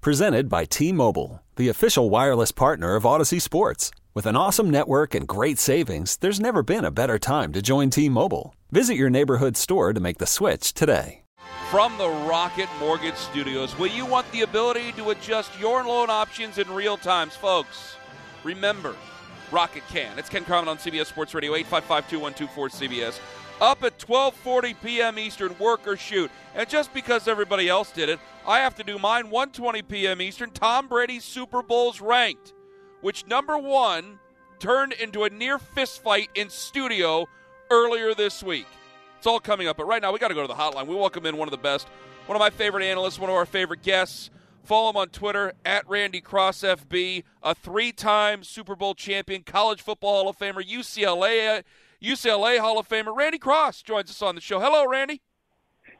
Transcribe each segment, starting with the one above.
Presented by T Mobile, the official wireless partner of Audacy Sports. With an awesome network and great savings, there's never been a better time to join T Mobile. Visit your neighborhood store to make the switch today. From the Rocket Mortgage Studios, will you want the ability to adjust your loan options in real time, folks? Remember, Rocket can. It's Ken Carman on CBS Sports Radio, 855-2124-CBS. Up at 12:40 p.m. Eastern, work or shoot. And just because everybody else did it, I have to do mine 1:20 p.m. Eastern. Tom Brady's Super Bowls ranked, which number one turned into a near fist fight in studio earlier this week. It's all coming up, but right now we got to go to the hotline. We welcome in one of the best, one of my favorite analysts, one of our favorite guests. Follow him on Twitter at Randy Cross FB, a three-time Super Bowl champion, college football Hall of Famer, UCLA UCLA Hall of Famer Randy Cross joins us on the show. Hello, Randy.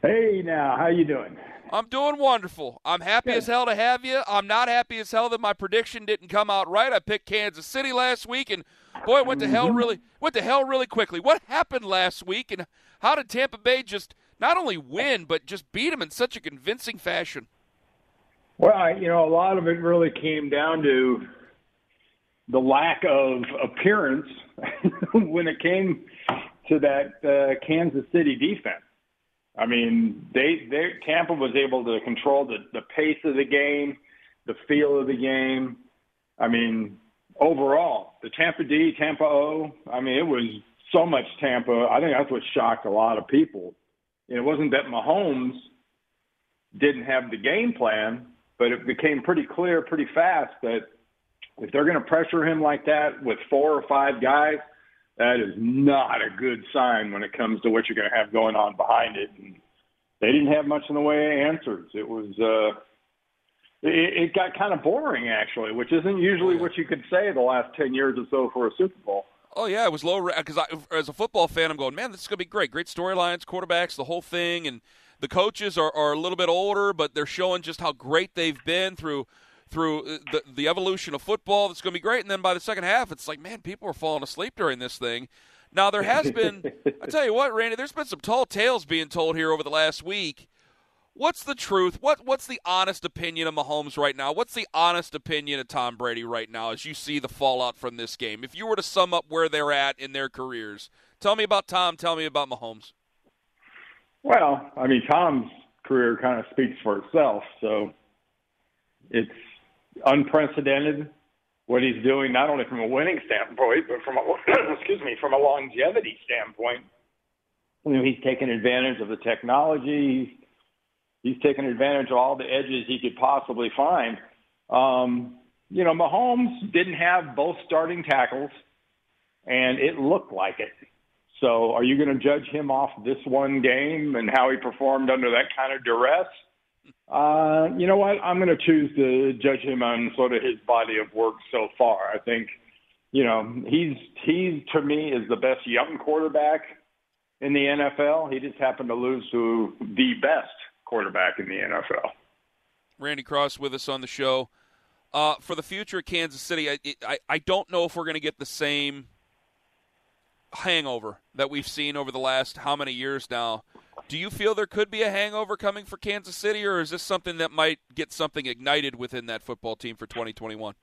Hey, now how you doing? I'm doing wonderful. I'm happy Good. as hell to have you. I'm not happy as hell that my prediction didn't come out right. I picked Kansas City last week, and boy, it went to hell mm-hmm. really went to hell really quickly. What happened last week, and how did Tampa Bay just not only win but just beat them in such a convincing fashion? Well, I, you know, a lot of it really came down to the lack of appearance when it came to that uh, Kansas City defense. I mean, they they Tampa was able to control the the pace of the game, the feel of the game. I mean, overall, the Tampa D, Tampa O. I mean, it was so much Tampa. I think that's what shocked a lot of people. It wasn't that Mahomes didn't have the game plan, but it became pretty clear pretty fast that if they're going to pressure him like that with four or five guys, that is not a good sign when it comes to what you're going to have going on behind it. And they didn't have much in the way of answers. It was, uh, it, it got kind of boring actually, which isn't usually what you could say the last 10 years or so for a Super Bowl. Oh yeah, it was low because as a football fan, I'm going, man, this is going to be great. Great storylines, quarterbacks, the whole thing, and the coaches are, are a little bit older, but they're showing just how great they've been through through uh, the, the evolution of football. That's going to be great. And then by the second half, it's like, man, people are falling asleep during this thing. Now, there has been, I tell you what, Randy, there's been some tall tales being told here over the last week. What's the truth? What What's the honest opinion of Mahomes right now? What's the honest opinion of Tom Brady right now as you see the fallout from this game? If you were to sum up where they're at in their careers, tell me about Tom, tell me about Mahomes. Well, I mean, Tom's career kind of speaks for itself. So it's unprecedented what he's doing, not only from a winning standpoint, but from a, excuse me, from a longevity standpoint. You know, he's taken advantage of the technology. He's taken advantage of all the edges he could possibly find. Um, you know, Mahomes didn't have both starting tackles, and it looked like it. So, are you going to judge him off this one game and how he performed under that kind of duress? Uh, you know what? I'm going to choose to judge him on sort of his body of work so far. I think, you know, he's he's to me is the best young quarterback in the NFL. He just happened to lose to the best quarterback in the NFL. Randy Cross with us on the show. Uh, for the future of Kansas City, I, I, I don't know if we're going to get the same hangover that we've seen over the last how many years now do you feel there could be a hangover coming for Kansas City, or is this something that might get something ignited within that football team for 2021?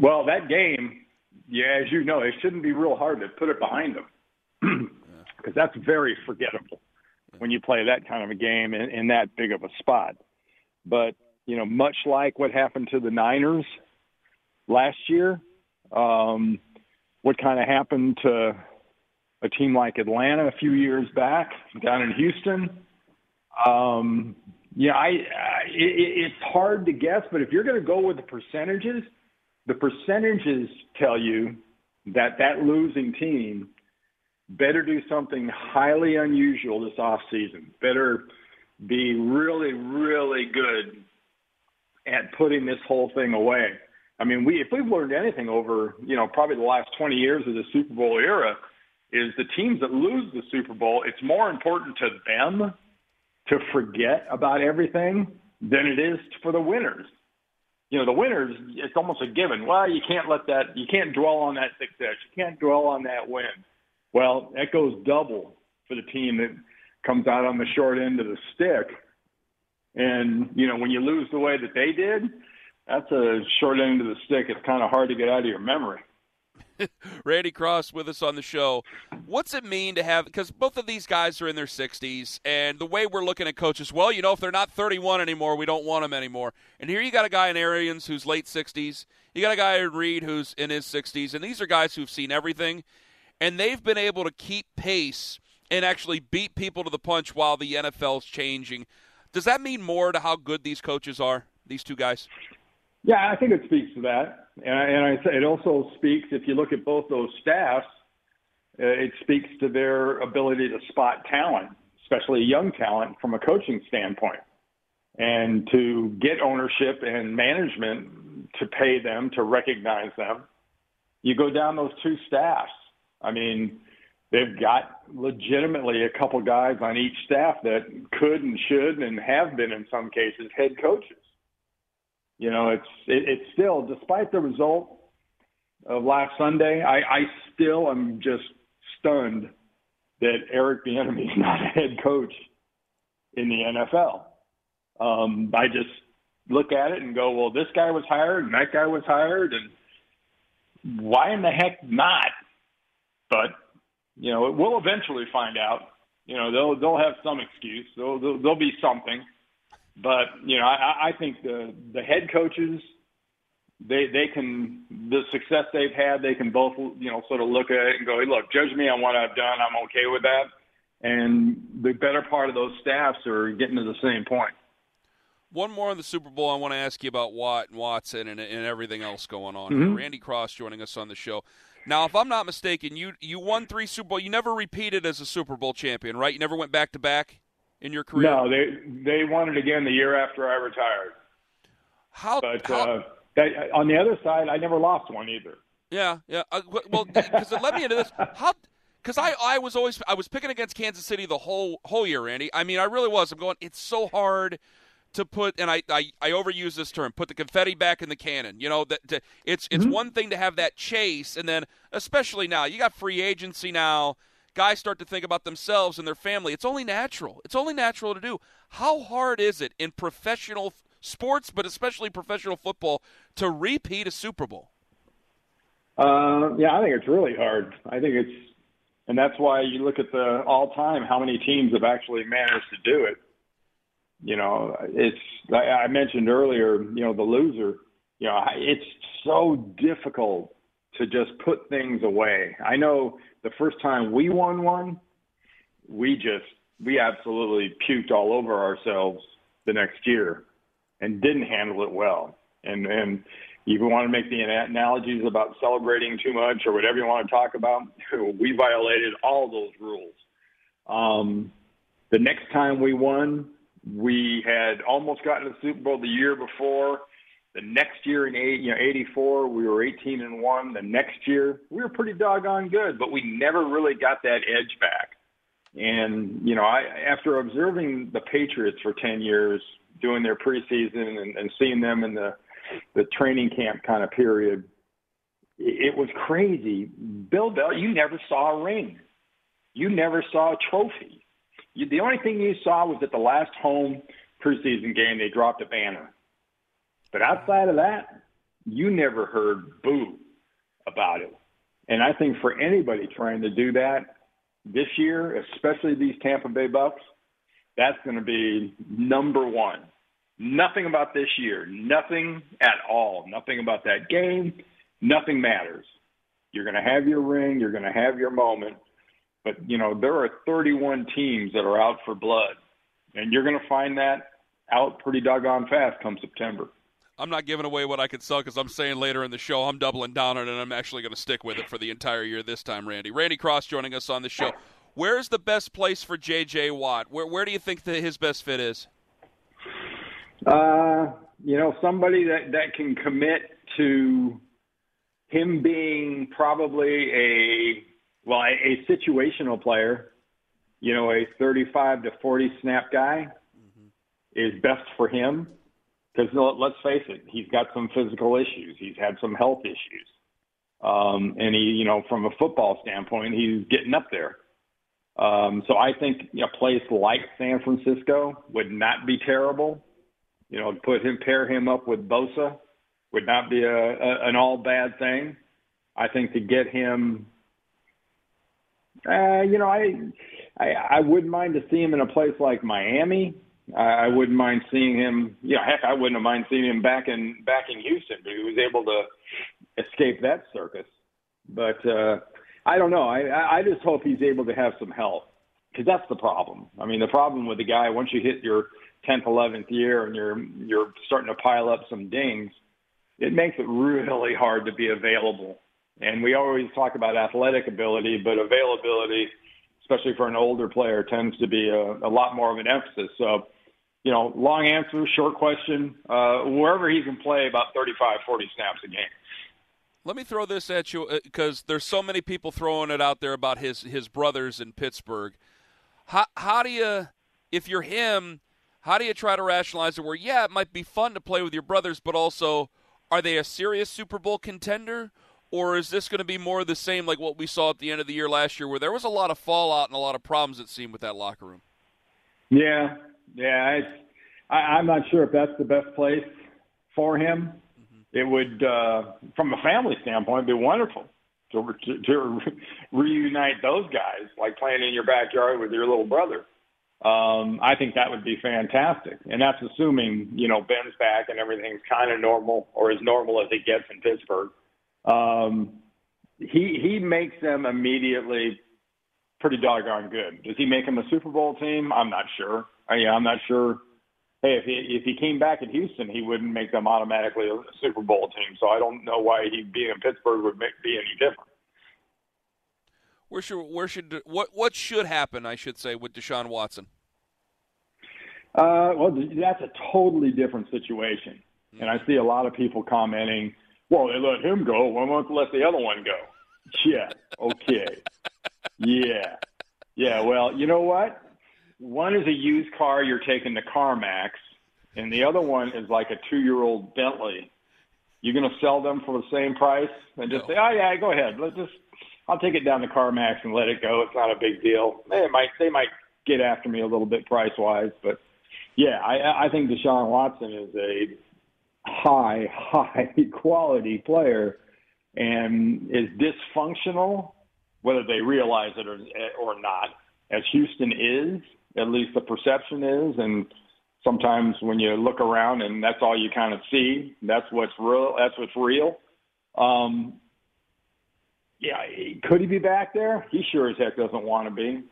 Well, that game, yeah, as you know, it shouldn't be real hard to put it behind them because that's very forgettable when you play that kind of a game in, in that big of a spot. But you know, much like what happened to the Niners last year, um, what kind of happened to a team like Atlanta a few years back down in Houston. Um, yeah, I, I it, it's hard to guess, but if you're going to go with the percentages, the percentages tell you that that losing team better do something highly unusual this off season. Better be really, really good at putting this whole thing away. I mean, we if we've learned anything over, you know, probably the last 20 years of the Super Bowl era, is the teams that lose the Super Bowl, it's more important to them to forget about everything than it is for the winners. You know, the winners, it's almost a given. Well, you can't let that, you can't dwell on that success. You can't dwell on that win. Well, that goes double for the team that comes out on the short end of the stick. And, you know, when you lose the way that they did, that's a short end of the stick. It's kind of hard to get out of your memory. Randy Cross with us on the show. What's it mean to have, because both of these guys are in their 60s, and the way we're looking at coaches, well, you know, if they're not 31 anymore, we don't want them anymore. And here you got a guy in Arians who's late 60s. You got a guy in Reid who's in his 60s, and these are guys who've seen everything, and they've been able to keep pace and actually beat people to the punch while the NFL's changing. Does that mean more to how good these coaches are, these two guys? Yeah, I think it speaks to that, and I, and I say it also speaks. If you look at both those staffs, uh, it speaks to their ability to spot talent, especially young talent, from a coaching standpoint, and to get ownership and management to pay them to recognize them. You go down those two staffs. I mean, they've got legitimately a couple guys on each staff that could and should and have been in some cases head coaches. You know, it's it, it's still, despite the result of last Sunday, I, I still am just stunned that Eric Bieniemy is not a head coach in the NFL. Um, I just look at it and go, well, this guy was hired and that guy was hired, and why in the heck not? But you know, we'll eventually find out. You know, they'll they'll have some excuse. There'll there'll, there'll be something. But you know, I, I think the the head coaches, they they can the success they've had, they can both you know sort of look at it and go, hey, look, judge me on what I've done. I'm okay with that. And the better part of those staffs are getting to the same point. One more on the Super Bowl. I want to ask you about Watt and Watson and, and everything else going on. Mm-hmm. Randy Cross joining us on the show. Now, if I'm not mistaken, you you won three Super Bowl. You never repeated as a Super Bowl champion, right? You never went back to back in your career? No, they they won it again the year after I retired. How? But how, uh, they, on the other side, I never lost one either. Yeah, yeah. Uh, well, because it led me into this. How? Because I, I was always I was picking against Kansas City the whole whole year, Andy. I mean, I really was. I'm going. It's so hard to put, and I, I, I overuse this term, put the confetti back in the cannon. You know that it's it's mm-hmm. one thing to have that chase, and then especially now you got free agency now guys start to think about themselves and their family. It's only natural. It's only natural to do. How hard is it in professional sports, but especially professional football, to repeat a Super Bowl? Uh, yeah, I think it's really hard. I think it's, and that's why you look at the all-time how many teams have actually managed to do it. You know, it's I mentioned earlier. You know, the loser. You know, it's so difficult to just put things away. I know the first time we won one, we just we absolutely puked all over ourselves the next year and didn't handle it well. And and if you want to make the analogies about celebrating too much or whatever you want to talk about, we violated all those rules. Um, the next time we won, we had almost gotten to the Super Bowl the year before the next year in eight, you know, 84, we were 18 and one. The next year, we were pretty doggone good, but we never really got that edge back. And, you know, I, after observing the Patriots for 10 years, doing their preseason and, and seeing them in the, the training camp kind of period, it, was crazy. Bill Bell, you never saw a ring. You never saw a trophy. You, the only thing you saw was at the last home preseason game, they dropped a banner but outside of that, you never heard boo about it. And I think for anybody trying to do that this year, especially these Tampa Bay Bucks, that's going to be number one. Nothing about this year, nothing at all, nothing about that game, nothing matters. You're going to have your ring, you're going to have your moment, but you know there are 31 teams that are out for blood, and you're going to find that out pretty doggone fast come September. I'm not giving away what I could sell because I'm saying later in the show I'm doubling down on it and I'm actually going to stick with it for the entire year this time, Randy. Randy Cross joining us on the show. Where's the best place for J.J. Watt? Where, where do you think that his best fit is? Uh, you know, somebody that that can commit to him being probably a well a, a situational player, you know, a 35 to 40 snap guy mm-hmm. is best for him because let's face it, he's got some physical issues. He's had some health issues. Um, and he, you know, from a football standpoint, he's getting up there. Um, so I think a place like San Francisco would not be terrible. You know, put him, pair him up with Bosa would not be a, a an all bad thing. I think to get him, uh, you know, I, I I wouldn't mind to see him in a place like Miami. I, I wouldn't mind seeing him. You know, heck, I wouldn't have mind seeing him back in back in Houston, but he was able to escape that circus. But uh, I don't know. I I just hope he's able to have some help because that's the problem. I mean, the problem with the guy once you hit your 10th, 11th year and you're you're starting to pile up some dings, it makes it really hard to be available. And we always talk about athletic ability, but availability, especially for an older player, tends to be a, a lot more of an emphasis. So you know, long answer, short question. Uh, wherever he can play about 35, 40 snaps a game. Let me throw this at you because uh, there's so many people throwing it out there about his his brothers in Pittsburgh. How how do you, if you're him, how do you try to rationalize it? Where yeah, it might be fun to play with your brothers, but also, are they a serious Super Bowl contender? Or is this going to be more of the same like what we saw at the end of the year last year, where there was a lot of fallout and a lot of problems it seemed with that locker room? Yeah, yeah, I, I'm not sure if that's the best place for him. Mm-hmm. It would, uh, from a family standpoint, be wonderful to, to, to reunite those guys, like playing in your backyard with your little brother. Um, I think that would be fantastic, and that's assuming you know Ben's back and everything's kind of normal or as normal as it gets in Pittsburgh. Um, he he makes them immediately pretty doggone good. Does he make him a Super Bowl team? I'm not sure. I, yeah, I'm not sure. Hey, if he if he came back in Houston, he wouldn't make them automatically a Super Bowl team. So I don't know why he being in Pittsburgh would make, be any different. Where should where should what what should happen? I should say with Deshaun Watson. Uh, well, that's a totally different situation, mm-hmm. and I see a lot of people commenting, "Well, they let him go. Why won't they let the other one go?" Yeah. Okay. yeah. Yeah. Well, you know what? One is a used car you're taking to CarMax, and the other one is like a two-year-old Bentley. You're going to sell them for the same price and just no. say, "Oh yeah, go ahead. Let's just I'll take it down to CarMax and let it go. It's not a big deal." They might they might get after me a little bit price-wise, but yeah, I, I think Deshaun Watson is a high, high quality player and is dysfunctional, whether they realize it or, or not, as Houston is at least the perception is. And sometimes when you look around and that's all you kind of see, that's what's real. That's what's real. Um, yeah, could he be back there? He sure as heck doesn't want to be.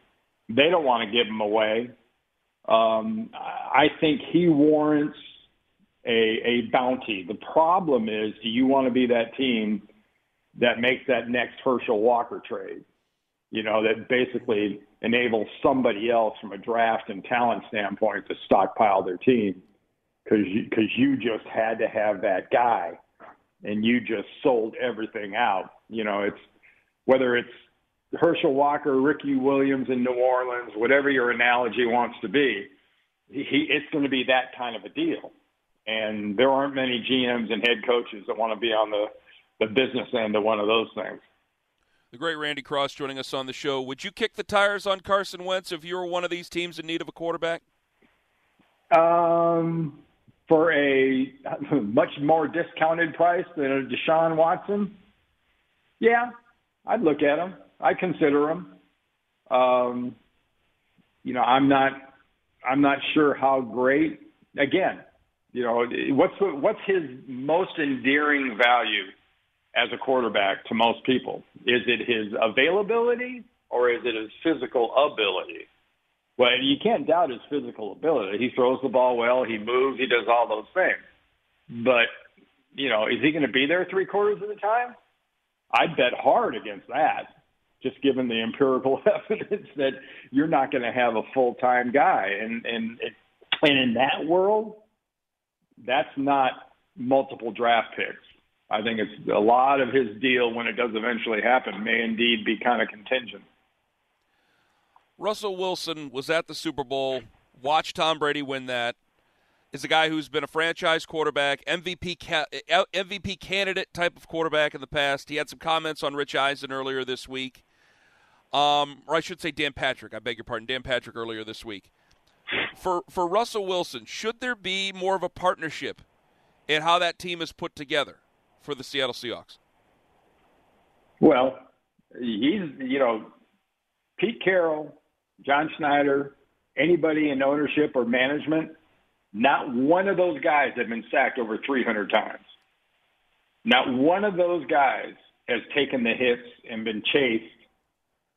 They don't want to give him away. Um, I think he warrants a, a bounty. The problem is, do you want to be that team that makes that next Herschel Walker trade? You know, that basically enables somebody else from a draft and talent standpoint to stockpile their team because you, cause you just had to have that guy and you just sold everything out. You know, it's whether it's Herschel Walker, Ricky Williams in New Orleans, whatever your analogy wants to be, he, it's going to be that kind of a deal. And there aren't many GMs and head coaches that want to be on the, the business end of one of those things the great Randy Cross joining us on the show. Would you kick the tires on Carson Wentz if you were one of these teams in need of a quarterback? Um, for a much more discounted price than a Deshaun Watson, yeah, I'd look at him. I'd consider him. Um, you know, I'm not, I'm not sure how great. Again, you know, what's what's his most endearing value as a quarterback to most people? Is it his availability or is it his physical ability? Well, you can't doubt his physical ability. He throws the ball well, he moves, he does all those things. But, you know, is he going to be there three quarters of the time? I'd bet hard against that, just given the empirical evidence that you're not going to have a full time guy. And, and, and in that world, that's not multiple draft picks. I think it's a lot of his deal when it does eventually happen may indeed be kind of contingent. Russell Wilson was at the Super Bowl, watched Tom Brady win that. Is a guy who's been a franchise quarterback, MVP ca- MVP candidate type of quarterback in the past. He had some comments on Rich Eisen earlier this week. Um, or I should say Dan Patrick. I beg your pardon, Dan Patrick earlier this week. For for Russell Wilson, should there be more of a partnership in how that team is put together for the Seattle Seahawks? Well, he's you know Pete Carroll, John Schneider, anybody in ownership or management, not one of those guys have been sacked over 300 times. Not one of those guys has taken the hits and been chased.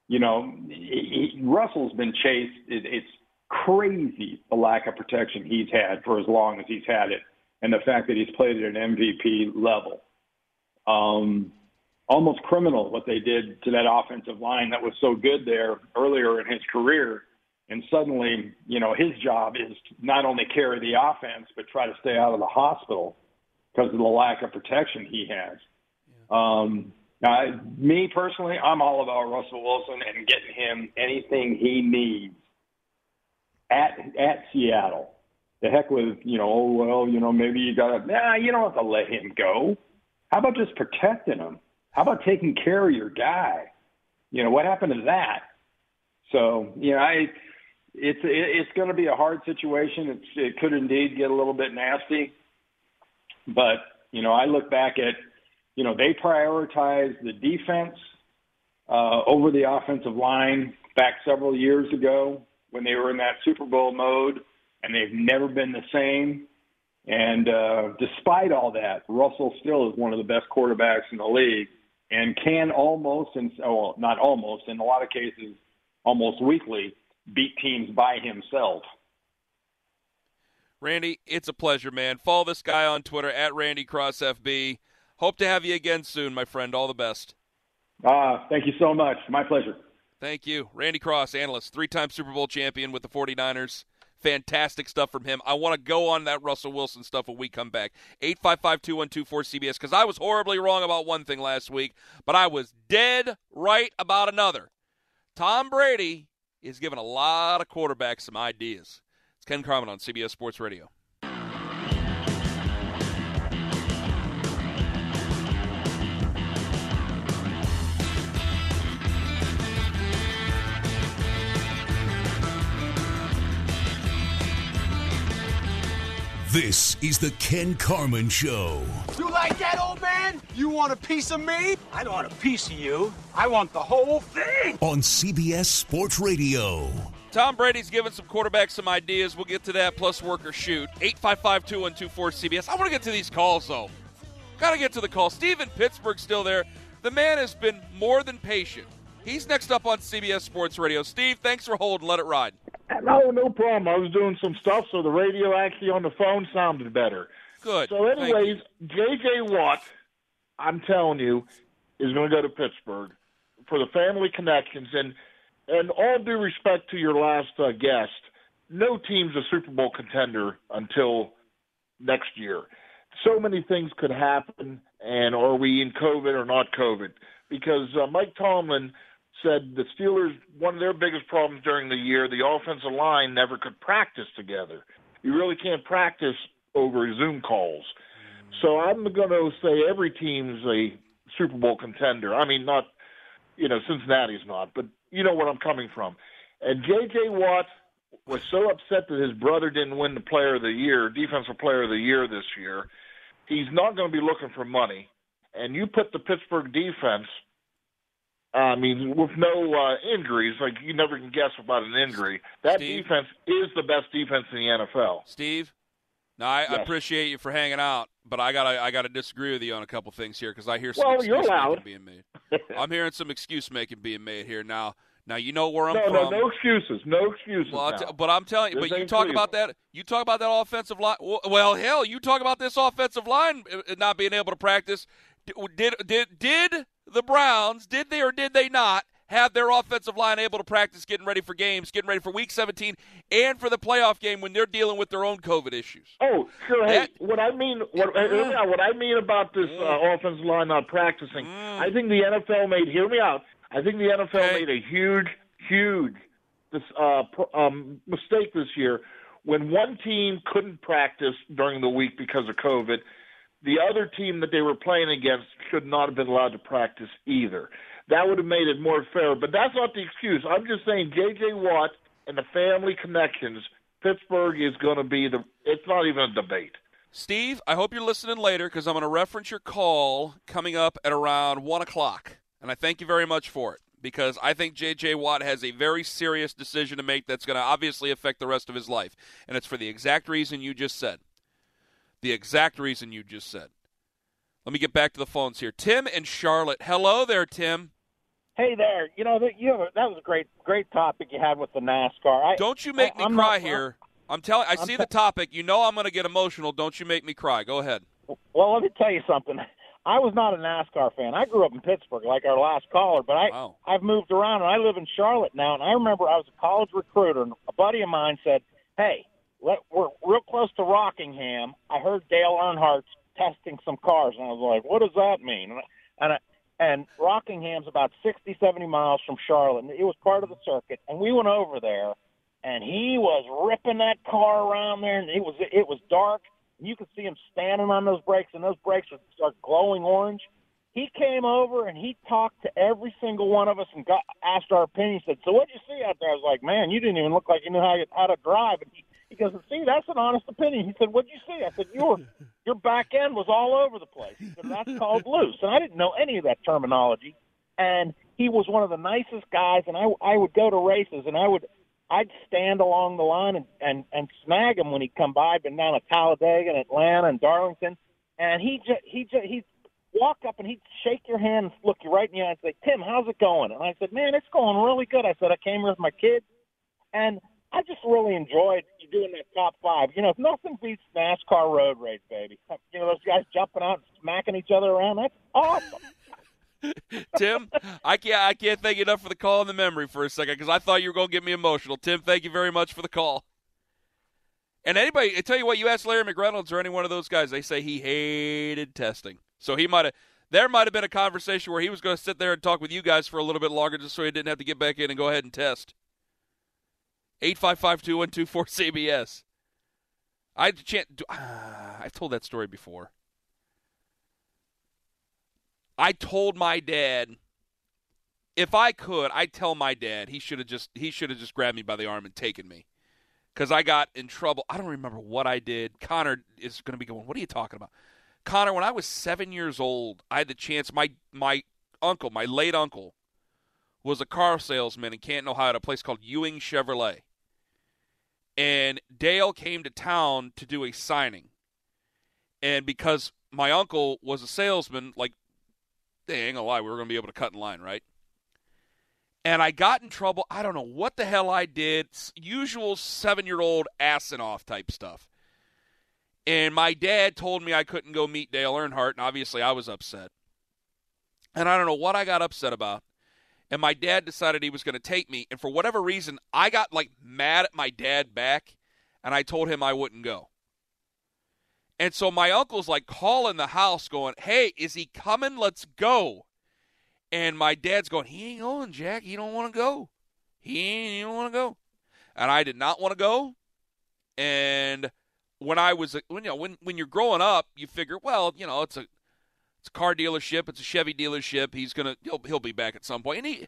You know, he, Russell's been chased. It, it's crazy the lack of protection he's had for as long as he's had it, and the fact that he's played at an MVP level. Um, almost criminal what they did to that offensive line that was so good there earlier in his career. And suddenly, you know, his job is to not only carry the offense, but try to stay out of the hospital because of the lack of protection he has. Yeah. Um, now, me personally, I'm all about Russell Wilson and getting him anything he needs at at Seattle. The heck with you know, oh well, you know, maybe you gotta nah, you don't have to let him go. How about just protecting him? How about taking care of your guy? You know, what happened to that? So, you know, I it's it's going to be a hard situation. It's it could indeed get a little bit nasty. But, you know, I look back at, you know, they prioritized the defense uh, over the offensive line back several years ago when they were in that Super Bowl mode, and they've never been the same. And uh, despite all that, Russell still is one of the best quarterbacks in the league and can almost, and oh, not almost, in a lot of cases, almost weekly, beat teams by himself. Randy, it's a pleasure, man. Follow this guy on Twitter at RandyCrossFB. Hope to have you again soon, my friend. All the best. Ah, uh, thank you so much. My pleasure. Thank you. Randy Cross, analyst, three time Super Bowl champion with the 49ers. Fantastic stuff from him. I want to go on that Russell Wilson stuff when we come back. 855 2124 CBS, because I was horribly wrong about one thing last week, but I was dead right about another. Tom Brady is giving a lot of quarterbacks some ideas. It's Ken Carman on CBS Sports Radio. This is the Ken Carman Show. You like that, old man? You want a piece of me? I don't want a piece of you. I want the whole thing. On CBS Sports Radio. Tom Brady's giving some quarterbacks some ideas. We'll get to that, plus work or shoot. 855 2124 CBS. I want to get to these calls, though. Got to get to the call. Steven Pittsburgh still there. The man has been more than patient. He's next up on CBS Sports Radio. Steve, thanks for holding. Let it ride. No, no problem. I was doing some stuff, so the radio actually on the phone sounded better. Good. So, anyways, J.J. Watt, I'm telling you, is going to go to Pittsburgh for the family connections. And, and all due respect to your last uh, guest, no team's a Super Bowl contender until next year. So many things could happen, and are we in COVID or not COVID? Because uh, Mike Tomlin – said the Steelers one of their biggest problems during the year the offensive line never could practice together. You really can't practice over Zoom calls. So I'm going to say every team's a Super Bowl contender. I mean, not you know Cincinnati's not, but you know where I'm coming from. And J.J. Watt was so upset that his brother didn't win the Player of the Year, Defensive Player of the Year this year. He's not going to be looking for money. And you put the Pittsburgh defense I mean, with no uh, injuries, like you never can guess about an injury. That Steve? defense is the best defense in the NFL. Steve, now I, yes. I appreciate you for hanging out, but I gotta I gotta disagree with you on a couple things here because I hear some well, excuse making being made. I'm hearing some excuse making being made here now. Now you know where I'm no, from. No, no excuses, no excuses. Well, t- but I'm telling you, this but you talk about that. You talk about that offensive line. Well, hell, you talk about this offensive line uh, not being able to practice. Did did did the Browns, did they or did they not, have their offensive line able to practice getting ready for games, getting ready for Week 17, and for the playoff game when they're dealing with their own COVID issues. Oh, sure. Hey, what I mean, what, what I mean about this uh, offensive line not practicing, I think the NFL made. Hear me out. I think the NFL Okay. made a huge, huge this uh, um, mistake this year when one team couldn't practice during the week because of COVID. The other team that they were playing against should not have been allowed to practice either. That would have made it more fair. But that's not the excuse. I'm just saying J.J. Watt and the family connections. Pittsburgh is going to be the. It's not even a debate. Steve, I hope you're listening later because I'm going to reference your call coming up at around 1 o'clock. And I thank you very much for it because I think J.J. Watt has a very serious decision to make that's going to obviously affect the rest of his life. And it's for the exact reason you just said. The exact reason you just said. Let me get back to the phones here. Tim and Charlotte. Hello there, Tim. Hey there, you know that you have a, that was a great great topic you had with the NASCAR. I, Don't you make I- me I'm cry not- here. I'm telling. I I'm see te- the topic. You know I'm going to get emotional. Don't you make me cry. Go ahead. Well, let me tell you something. I was not a NASCAR fan. I grew up in Pittsburgh, like our last caller, but I Wow. I've moved around and I live in Charlotte now. And I remember I was a college recruiter, and a buddy of mine said, "Hey, we're real close to Rockingham. I heard Dale Earnhardt's testing some cars, and I was like, what does that mean?" And I, and, Rockingham's about 60, 70 miles from Charlotte. It was part of the circuit, and we went over there, and he was ripping that car around there, and it was it was dark. And you could see him standing on those brakes, and those brakes would glowing orange. He came over and he talked to every single one of us and got asked our opinion. He said, "So what'd you see out there?" I was like, "Man, you didn't even look like you knew how, how to drive." And he, he goes, "See, that's an honest opinion." He said, "What'd you see?" I said, "Your your back end was all over the place." He said, "That's called loose." And I didn't know any of that terminology. And he was one of the nicest guys. And I I would go to races and I would I'd stand along the line and and and snag him when he'd come by. I'd been down at Talladega and Atlanta and Darlington, and he just he just he'd walk up and he'd shake your hand and look you right in the eye and say, "Tim, how's it going?" And I said, "Man, it's going really good." I said, "I came here with my kids, and I just really enjoyed you doing that top five. You know, nothing beats NASCAR road race, baby. You know, those guys jumping out and smacking each other around. That's awesome." Tim, I can't I can't thank you enough for the call and the memory for a second because I thought you were going to get me emotional. Tim, thank you very much for the call. And anybody, I tell you what, you ask Larry McReynolds or any one of those guys, they say he hated testing. So he might have. There might have been a conversation where he was going to sit there and talk with you guys for a little bit longer, just so he didn't have to get back in and go ahead and test. Eight five five two one two four CBS. I had a chance. Ah, I've told that story before. I told my dad if I could, I'd tell my dad he should have just he should have just grabbed me by the arm and taken me. Cuz I got in trouble. I don't remember what I did. Connor is going to be going, "What are you talking about?" Connor, when I was 7 years old, I had the chance my my uncle, my late uncle was a car salesman in Canton, Ohio at a place called Ewing Chevrolet. And Dale came to town to do a signing. And because my uncle was a salesman, like they ain't gonna lie, we were gonna be able to cut in line, right? And I got in trouble. I don't know what the hell I did. Usual seven year old assing off type stuff. And my dad told me I couldn't go meet Dale Earnhardt, and obviously I was upset. And I don't know what I got upset about. And my dad decided he was going to take me. And for whatever reason, I got like mad at my dad back, and I told him I wouldn't go. And so my uncle's like calling the house, going, Hey, is he coming? Let's go. And my dad's going, He ain't going, Jack. He don't want to go. He ain't he don't want to go. And I did not want to go. And when I was when you know when when you're growing up, you figure, well, you know, it's a it's a car dealership, it's a Chevy dealership. He's gonna he'll he'll be back at some point. And he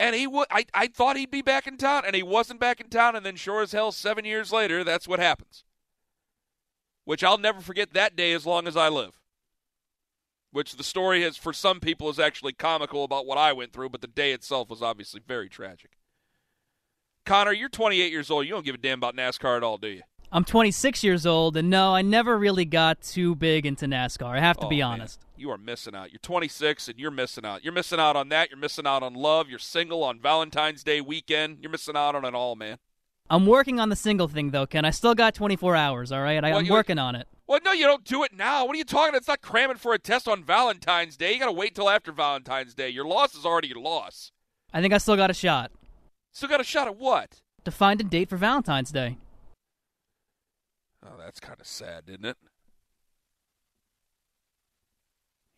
and he would I, I thought he'd be back in town, and he wasn't back in town, and then sure as hell, seven years later, that's what happens. Which I'll never forget that day as long as I live. Which the story is for some people is actually comical about what I went through, but the day itself was obviously very tragic. Connor, you're 28 years old. You don't give a damn about NASCAR at all, do you? I'm 26 years old, and no, I never really got too big into NASCAR. I have to Oh, be man. honest. You are missing out. You're 26 and you're missing out. You're missing out on that. You're missing out on love. You're single on Valentine's Day weekend. You're missing out on it all, man. I'm working on the single thing, though, Ken. I still got 24 hours, all right? I, Well, I'm working on it. Well, no, you don't do it now. What are you talking? about? It's not cramming for a test on Valentine's Day. You got to wait till after Valentine's Day. Your loss is already your loss. I think I still got a shot. Still got a shot at what? To find a date for Valentine's Day. Oh, that's kind of sad, isn't it?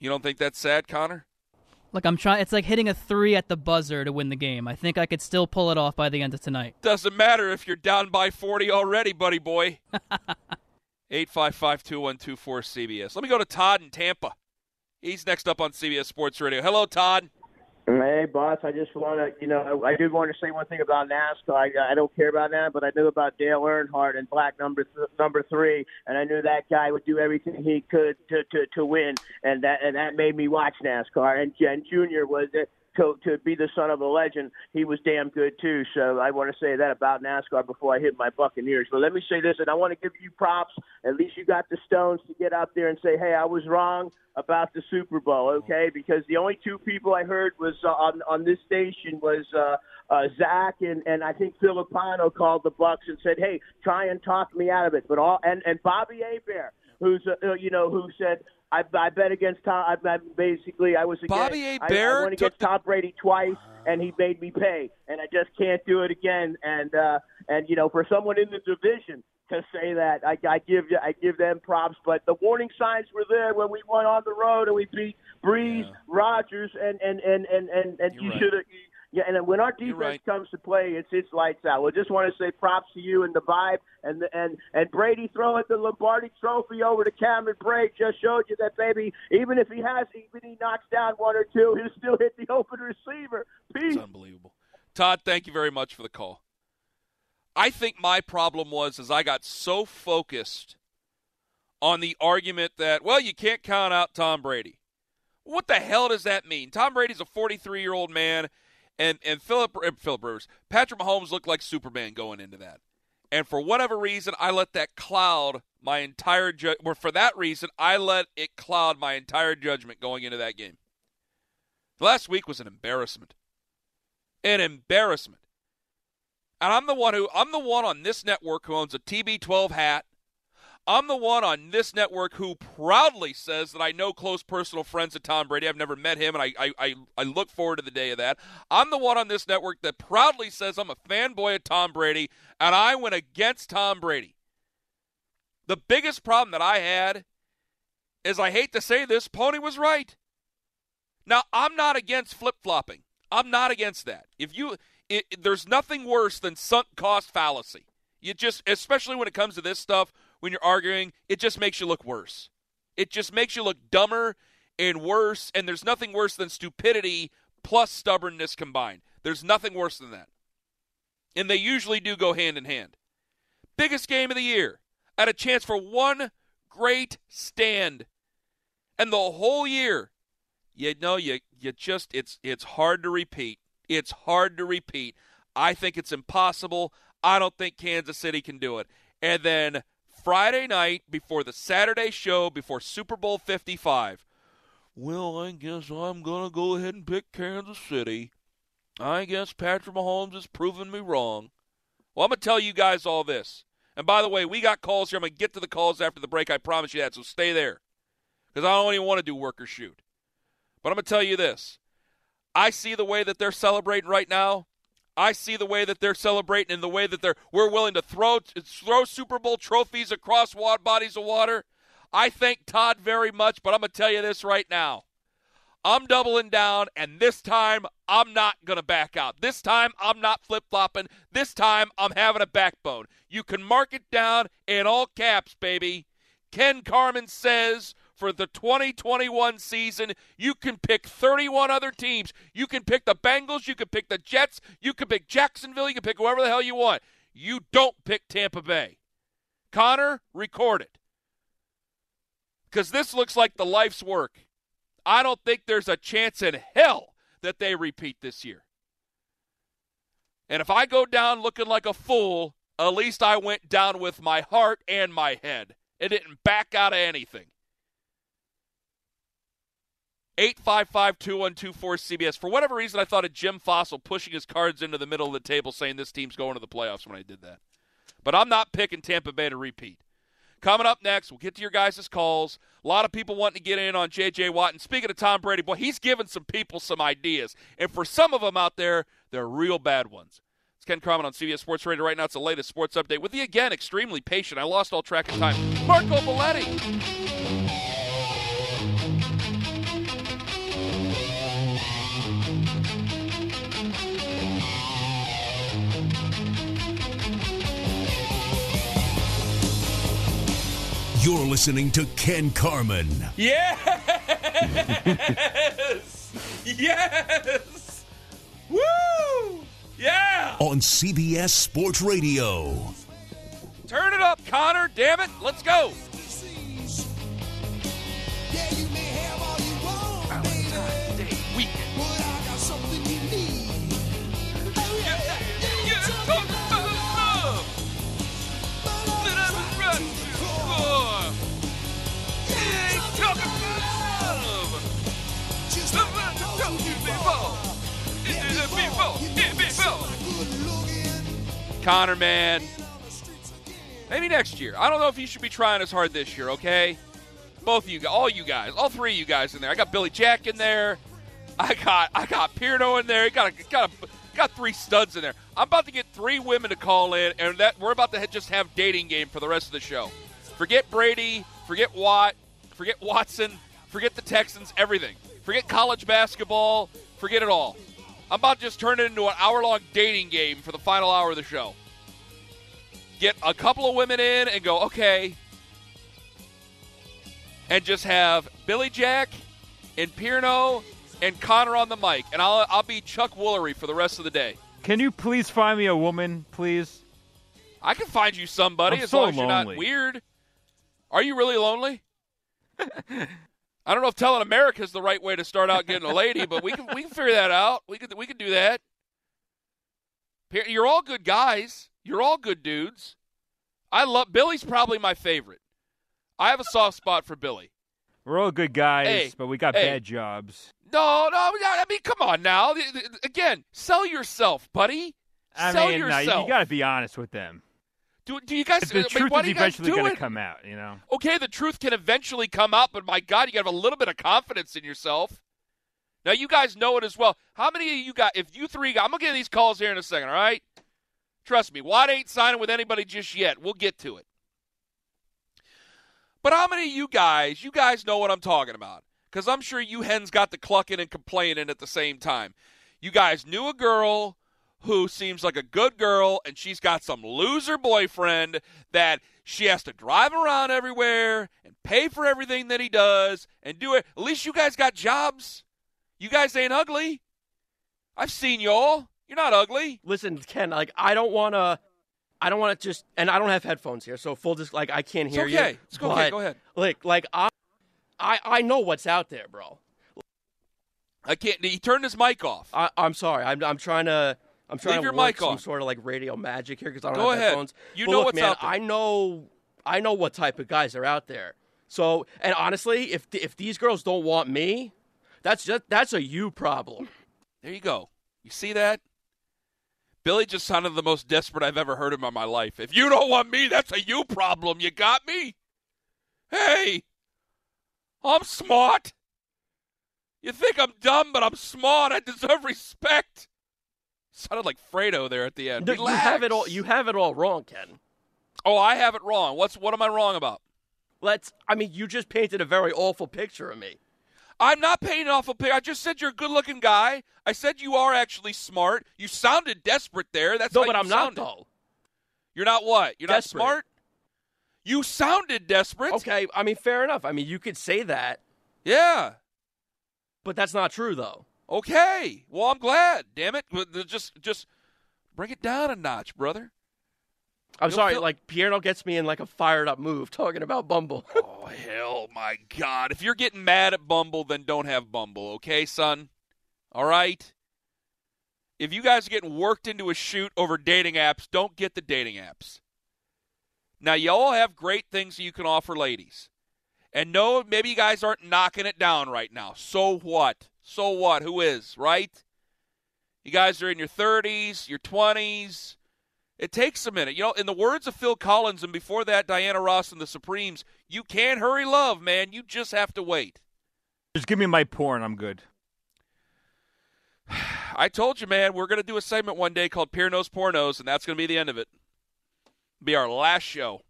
You don't think that's sad, Connor? Look, I'm trying. It's like hitting a three at the buzzer to win the game. I think I could still pull it off by the end of tonight. Doesn't matter if you're down by 40 already, buddy boy. 855 2124 CBS. Let me go to Todd in Tampa. He's next up on CBS Sports Radio. Hello, Todd. Hey, boss. I just want to, you know, I did want to say one thing about NASCAR. I, I don't care about that, but I knew about Dale Earnhardt and black number th- number three, and I knew that guy would do everything he could to to to win, and that and that made me watch NASCAR. And Jen Junior was it to to be the son of a legend, he was damn good too. So I want to say that about NASCAR before I hit my Buccaneers. But let me say this, and I want to give you props. At least you got the stones to get out there and say, "Hey, I was wrong about the Super Bowl." Okay, because the only two people I heard was uh, on on this station was. uh uh, Zach and, and I think Filipano called the Bucks and said, "Hey, try and talk me out of it." But all and and Bobby Abear, who's uh, you know who said, I, I bet against Tom. I, I basically I was against, Bobby A. I, Bear I went against Tom Brady twice, and he made me pay, and I just can't do it again. And uh, and you know, for someone in the division to say that, I, I give you I give them props. But the warning signs were there when we went on the road and we beat Brees, Yeah. Rodgers, and and and and and, and You're you right. should have. Yeah, and when our defense right. comes to play, it's it's lights out. We just want to say props to you and the vibe, and the, and and Brady throwing the Lombardi Trophy over to Cameron Brate just showed you that baby. Even if he has, even he knocks down one or two, he'll still hit the open receiver. Peace. It's unbelievable. Todd, thank you very much for the call. I think my problem was is I got so focused on the argument that well you can't count out Tom Brady. What the hell does that mean? Tom Brady's a 43 year old man, and and Philip uh, Philip Rivers, Patrick Mahomes looked like Superman going into that, and for whatever reason I let that cloud my entire ju- or for that reason I let it cloud my entire judgment going into that game. Last week was an embarrassment an embarrassment. And I'm the one who I'm the one on this network who owns a TB12 hat. I'm the one on this network who proudly says that I know close personal friends of Tom Brady. I've never met him, and I, I, I, look forward to the day of that. I'm the one on this network that proudly says I'm a fanboy of Tom Brady, and I went against Tom Brady. The biggest problem that I had is I hate to say this, Pony was right. Now, I'm not against flip flopping. I'm not against that. If you, it- there's nothing worse than sunk cost fallacy. You just, especially when it comes to this stuff, when you're arguing, it just makes you look worse. It just makes you look dumber and worse. And there's nothing worse than stupidity plus stubbornness combined. There's nothing worse than that. And they usually do go hand in hand. Biggest game of the year. At a chance for one great stand. And the whole year, you know you you just it's it's hard to repeat. It's hard to repeat. I think it's impossible. I don't think Kansas City can do it. And then Friday night before the Saturday show before Super Bowl 55. Well, I guess I'm going to go ahead and pick Kansas City. I guess Patrick Mahomes has proven me wrong. Well, I'm going to tell you guys all this. And by the way, we got calls here. I'm going to get to the calls after the break. I promise you that. So stay there. Because I don't even want to do work or shoot. But I'm going to tell you this. I see the way that they're celebrating right now. I see the way that they're celebrating and the way that they're we're willing to throw throw Super Bowl trophies across bodies of water. I thank Todd very much, but I'm going to tell you this right now. I'm doubling down, and this time I'm not going to back out. This time I'm not flip flopping. This time I'm having a backbone. You can mark it down in all caps, baby. Ken Carman says for the 2021 season, you can pick 31 other teams. You can pick the Bengals, you can pick the Jets, you can pick Jacksonville, you can pick whoever the hell you want. You don't pick Tampa Bay. Connor, record it. Because this looks like the life's work. I don't think there's a chance in hell that they repeat this year. And if I go down looking like a fool, at least I went down with my heart and my head. It didn't back out of anything. 855-2124 CBS. For whatever reason, I thought of Jim Fassel pushing his cards into the middle of the table saying this team's going to the playoffs when I did that. But I'm not picking Tampa Bay to repeat. Coming up next, we'll get to your guys' calls. A lot of people wanting to get in on J.J. Watt. And speaking of Tom Brady, boy, he's given some people some ideas. And for some of them out there, they're real bad ones. It's Ken Carman on CBS Sports Radio right now. It's the latest sports update with the, again, extremely patient. I lost all track of time. Marco Belletti. You're listening to Ken Carman. Yes! yes! Woo! Yeah! On CBS Sports Radio. Turn it up, Connor. Damn it. Let's go. Connor, man. Maybe next year. I don't know if you should be trying as hard this year, okay? Both of you, all you guys, all three of you guys in there. I got Billy Jack in there. I got I got Pierno in there. He Got a, got a, got three studs in there. I'm about to get three women to call in, and that we're about to just have dating game for the rest of the show. Forget Brady, forget Watt, forget Watson, forget the Texans, everything. Forget college basketball, forget it all. I'm about to just turn it into an hour long dating game for the final hour of the show. Get a couple of women in and go, okay. And just have Billy Jack and Pierno and Connor on the mic. And I'll, I'll be Chuck Woolery for the rest of the day. Can you please find me a woman, please? I can find you somebody I'm as so long as you're not weird. Are you really lonely? I don't know if telling America is the right way to start out getting a lady, but we can we can figure that out. We can we can do that. You're all good guys. You're all good dudes. I love Billy's probably my favorite. I have a soft spot for Billy. We're all good guys, Hey, but we got hey. bad jobs. No, no, I mean, come on now. Again, sell yourself, buddy. I sell mean, no, yourself. you got to be honest with them. Do, do you guys? The I mean, truth is do you guys eventually going to come out, you know? okay, the truth can eventually come out, but my God, you got to have a little bit of confidence in yourself. Now, you guys know it as well. How many of you got, if you three I'm going to get these calls here in a second, all right? Trust me, Watt ain't signing with anybody just yet. We'll get to it. But how many of you guys, you guys know what I'm talking about? Because I'm sure you hens got the clucking and complaining at the same time. You guys knew a girl who seems like a good girl, and she's got some loser boyfriend that she has to drive around everywhere and pay for everything that he does and do it. At least you guys got jobs. You guys ain't ugly. I've seen y'all. You're not ugly. Listen, Ken, like I don't want to I don't want to just and I don't have headphones here, so full dis like I can't It's hear okay. you. It's okay. Go ahead. Like like I I I know what's out there, bro. I can't. He turned his mic off. I I'm sorry. I'm I'm trying to I'm trying Leave to your work mic some sort of like radio magic here because I don't Go have ahead. headphones. You But know look, what's man, out there. I know I know what type of guys are out there. So and honestly, if if these girls don't want me, that's just that's a you problem. There you go. You see that? Billy just sounded the most desperate I've ever heard him in my life. If you don't want me, that's a you problem. You got me? Hey, I'm smart. You think I'm dumb, but I'm smart. I deserve respect. Sounded like Fredo there at the end. No, you have it all. You have it all wrong, Ken. Oh, I have it wrong. What's what am I wrong about? Let's. I mean, you just painted a very awful picture of me. I'm not painting off a picture. I just said you're a good-looking guy. I said you are actually smart. You sounded desperate there. That's no, but I'm not sounded. though. You're not what? You're Desperate. not smart. You sounded desperate. Okay, I mean, fair enough. I mean, you could say that, Yeah. but that's not true though. Okay. Well, I'm glad. Damn it. Just, just bring it down a notch, brother. I'm You'll sorry. feel- Like Pierno gets me in like a fired up move talking about Bumble. Oh hell, my God! If you're getting mad at Bumble, then don't have Bumble, okay, son? All right. If you guys are getting worked into a shoot over dating apps, don't get the dating apps. Now, you all have great things that you can offer ladies. And no, maybe you guys aren't knocking it down right now. So what? So what? Who is, right? You guys are in your 30s, your 20s. It takes a minute. You know, in the words of Phil Collins and before that, Diana Ross and the Supremes, you can't hurry love, man. You just have to wait. Just give me my porn. I'm good. I told you, man, we're going to do a segment one day called Pierno's Pornos, and that's going to be the end of it. Be our last show.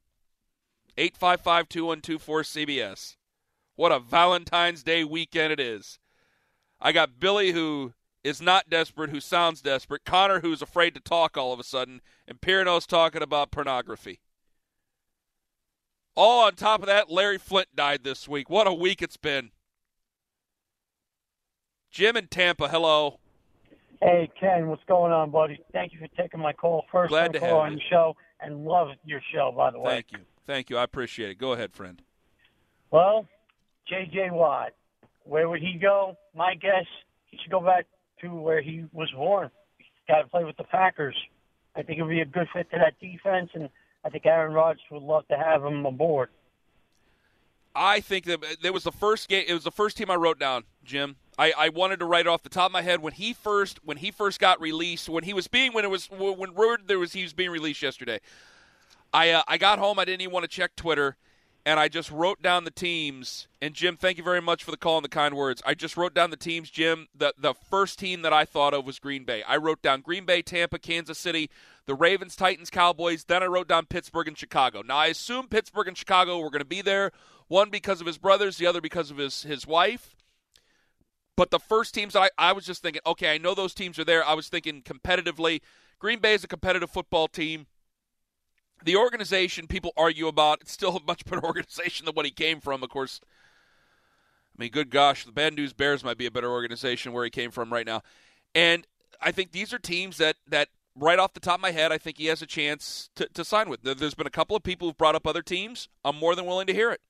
855 2124 CBS. What a Valentine's Day weekend it is. I got Billy, who is not desperate, who sounds desperate, Connor, who's afraid to talk all of a sudden, and Pierno's talking about pornography. All on top of that, Larry Flynt died this week. What a week it's been. Jim in Tampa, hello. Hey, Ken, what's going on, buddy? Thank you for taking my call. First Glad to call have on you. the show, and love your show, by the way. Thank you. Thank you. I appreciate it. Go ahead, friend. Well, J.J. Watt, where would he go? My guess, he should go back to where he was born. He's got to play with the Packers. I think it would be a good fit to that defense, and I think Aaron Rodgers would love to have him aboard. I think that there was the first game. It was the first team I wrote down, Jim. I, I wanted to write it off the top of my head when he first when he first got released when he was being when it was when word there was he was being released yesterday. I uh, I got home. I didn't even want to check Twitter, and I just wrote down the teams. And Jim, thank you very much for the call and the kind words. I just wrote down the teams, Jim. The the first team that I thought of was Green Bay. I wrote down Green Bay, Tampa, Kansas City, the Ravens, Titans, Cowboys. Then I wrote down Pittsburgh and Chicago. Now I assume Pittsburgh and Chicago were going to be there. One because of his brothers, the other because of his his wife. But the first teams, I, I was just thinking, okay, I know those teams are there. I was thinking competitively. Green Bay is a competitive football team. The organization people argue about, it's still a much better organization than what he came from, of course. I mean, good gosh, the Bad News Bears might be a better organization where he came from right now. And I think these are teams that, that right off the top of my head, I think he has a chance to, to sign with. There's been a couple of people who've brought up other teams. I'm more than willing to hear it.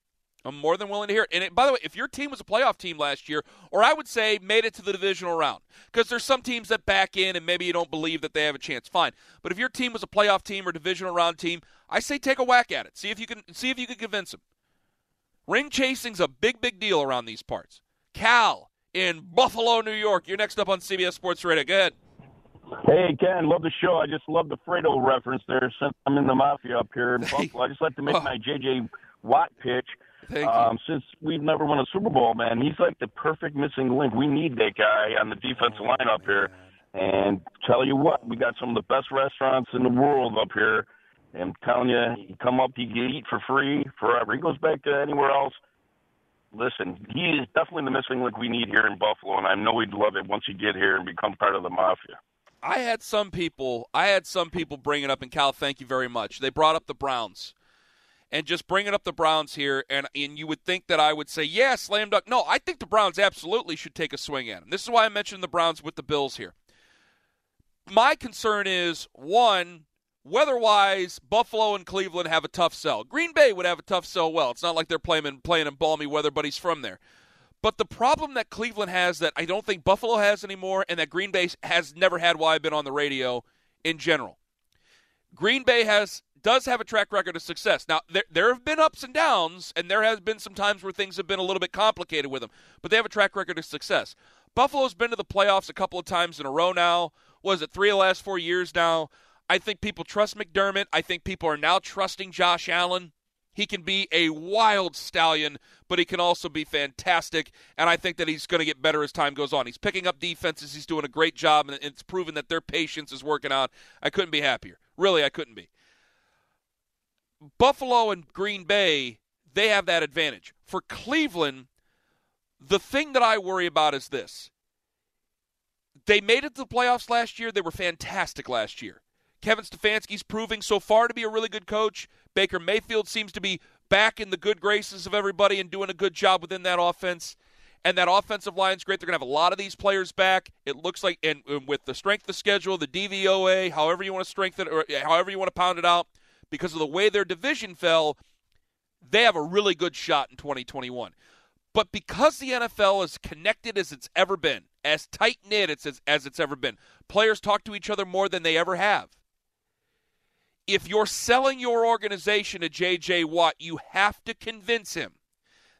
I'm more than willing to hear it. And it, by the way, if your team was a playoff team last year, or I would say made it to the divisional round, because there's some teams that back in and maybe you don't believe that they have a chance, fine. But if your team was a playoff team or divisional round team, I say take a whack at it. See if you can see if you can convince them. Ring chasing's a big, big deal around these parts. Cal in Buffalo, New York. You're next up on CBS Sports Radio. Go ahead. Hey, Ken, love the show. I just love the Fredo reference there. Since I'm in the mafia up here in Buffalo, I just like to make my J.J. Watt pitch. Thank um, Since we've never won a Super Bowl, man, he's like the perfect missing link. We need that guy on the defensive line up here. And tell you what, we got some of the best restaurants in the world up here. I'm telling you, you come up, you can eat for free forever. He goes back to anywhere else. Listen, he is definitely the missing link we need here in Buffalo, and I know he'd love it once you get here and become part of the mafia. I had some people. I had some people bring it up, and Cal, thank you very much. They brought up the Browns, and just bringing up the Browns here, and and you would think that I would say, yeah, slam dunk. No, I think the Browns absolutely should take a swing at him. This is why I mentioned the Browns with the Bills here. My concern is one, weather-wise, Buffalo and Cleveland have a tough sell. Green Bay would have a tough sell. Well, it's not like they're playing in, playing in balmy weather, but he's from there. But the problem that Cleveland has that I don't think Buffalo has anymore, and that Green Bay has never had while I've been on the radio in general. Green Bay has does have a track record of success. Now there there have been ups and downs, and there has been some times where things have been a little bit complicated with them, but they have a track record of success. Buffalo's been to the playoffs a couple of times in a row now. Was it three of the last four years now? I think people trust McDermott. I think people are now trusting Josh Allen. He can be a wild stallion, but he can also be fantastic. And I think that he's going to get better as time goes on. He's picking up defenses. He's doing a great job, and it's proven that their patience is working out. I couldn't be happier. Really, I couldn't be. Buffalo and Green Bay, they have that advantage. For Cleveland, the thing that I worry about is this. They made it to the playoffs last year. They were fantastic last year. Kevin Stefanski's proving so far to be a really good coach. Baker Mayfield seems to be back in the good graces of everybody and doing a good job within that offense. And that offensive line's great. They're going to have a lot of these players back. It looks like, and, and with the strength of the schedule, the DVOA, however you want to strengthen or however you want to pound it out, because of the way their division fell, they have a really good shot in 2021. But because the NFL is connected as it's ever been, as tight knit as, as it's ever been, players talk to each other more than they ever have. If you're selling your organization to J.J. Watt, you have to convince him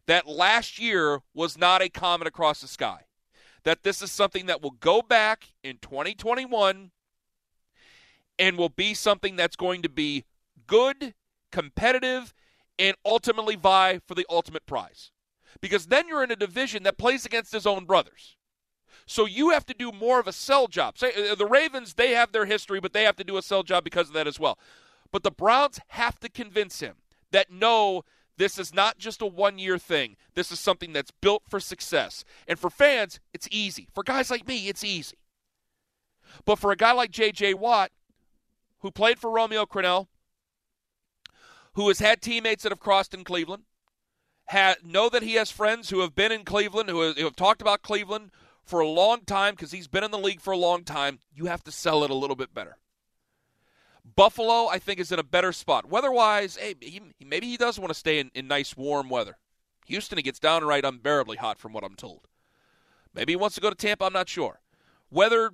that last year was not a comet across the sky. That this is something that will go back in 2021 and will be something that's going to be good, competitive, and ultimately vie for the ultimate prize. Because then you're in a division that plays against his own brothers. So you have to do more of a sell job. Say, uh, the Ravens, they have their history, but they have to do a sell job because of that as well. But the Browns have to convince him that no, this is not just a one year thing. This is something that's built for success. And for fans, it's easy. For guys like me, it's easy. But for a guy like J.J. Watt, who played for Romeo Crennel, who has had teammates that have crossed in Cleveland, know that he has friends who have been in Cleveland, who have, who have talked about Cleveland, for a long time because he's been in the league for a long time, you have to sell it a little bit better. Buffalo, I think, is in a better spot. Weather-wise, hey, he, maybe he does want to stay in, in nice, warm weather. Houston, he gets downright unbearably hot, from what I'm told. Maybe he wants to go to Tampa. I'm not sure. Weather,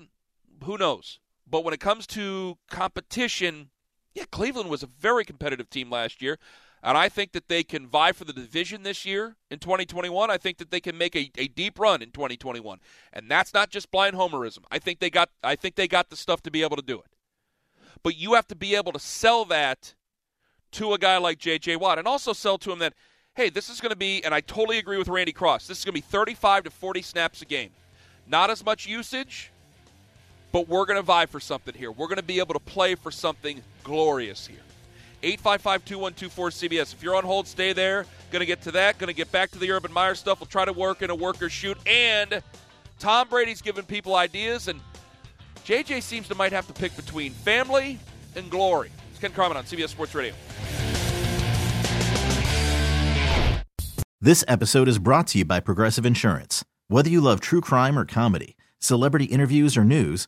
who knows? But when it comes to competition, yeah, Cleveland was a very competitive team last year. And I think that they can vie for the division this year in 2021. I think that they can make a, a deep run in 2021. And that's not just blind homerism. I think they got I think they got the stuff to be able to do it. But you have to be able to sell that to a guy like J.J. Watt and also sell to him that, hey, this is going to be, and I totally agree with Randy Cross, this is going to be 35 to 40 snaps a game. Not as much usage, but we're going to vie for something here. We're going to be able to play for something glorious here. 855 2124 CBS. If you're on hold, stay there. Going to get to that. Going to get back to the Urban Meyer stuff. We'll try to work in a worker shoot. And Tom Brady's giving people ideas, and JJ seems to might have to pick between family and glory. It's Ken Carman on CBS Sports Radio. This episode is brought to you by Progressive Insurance. Whether you love true crime or comedy, celebrity interviews or news,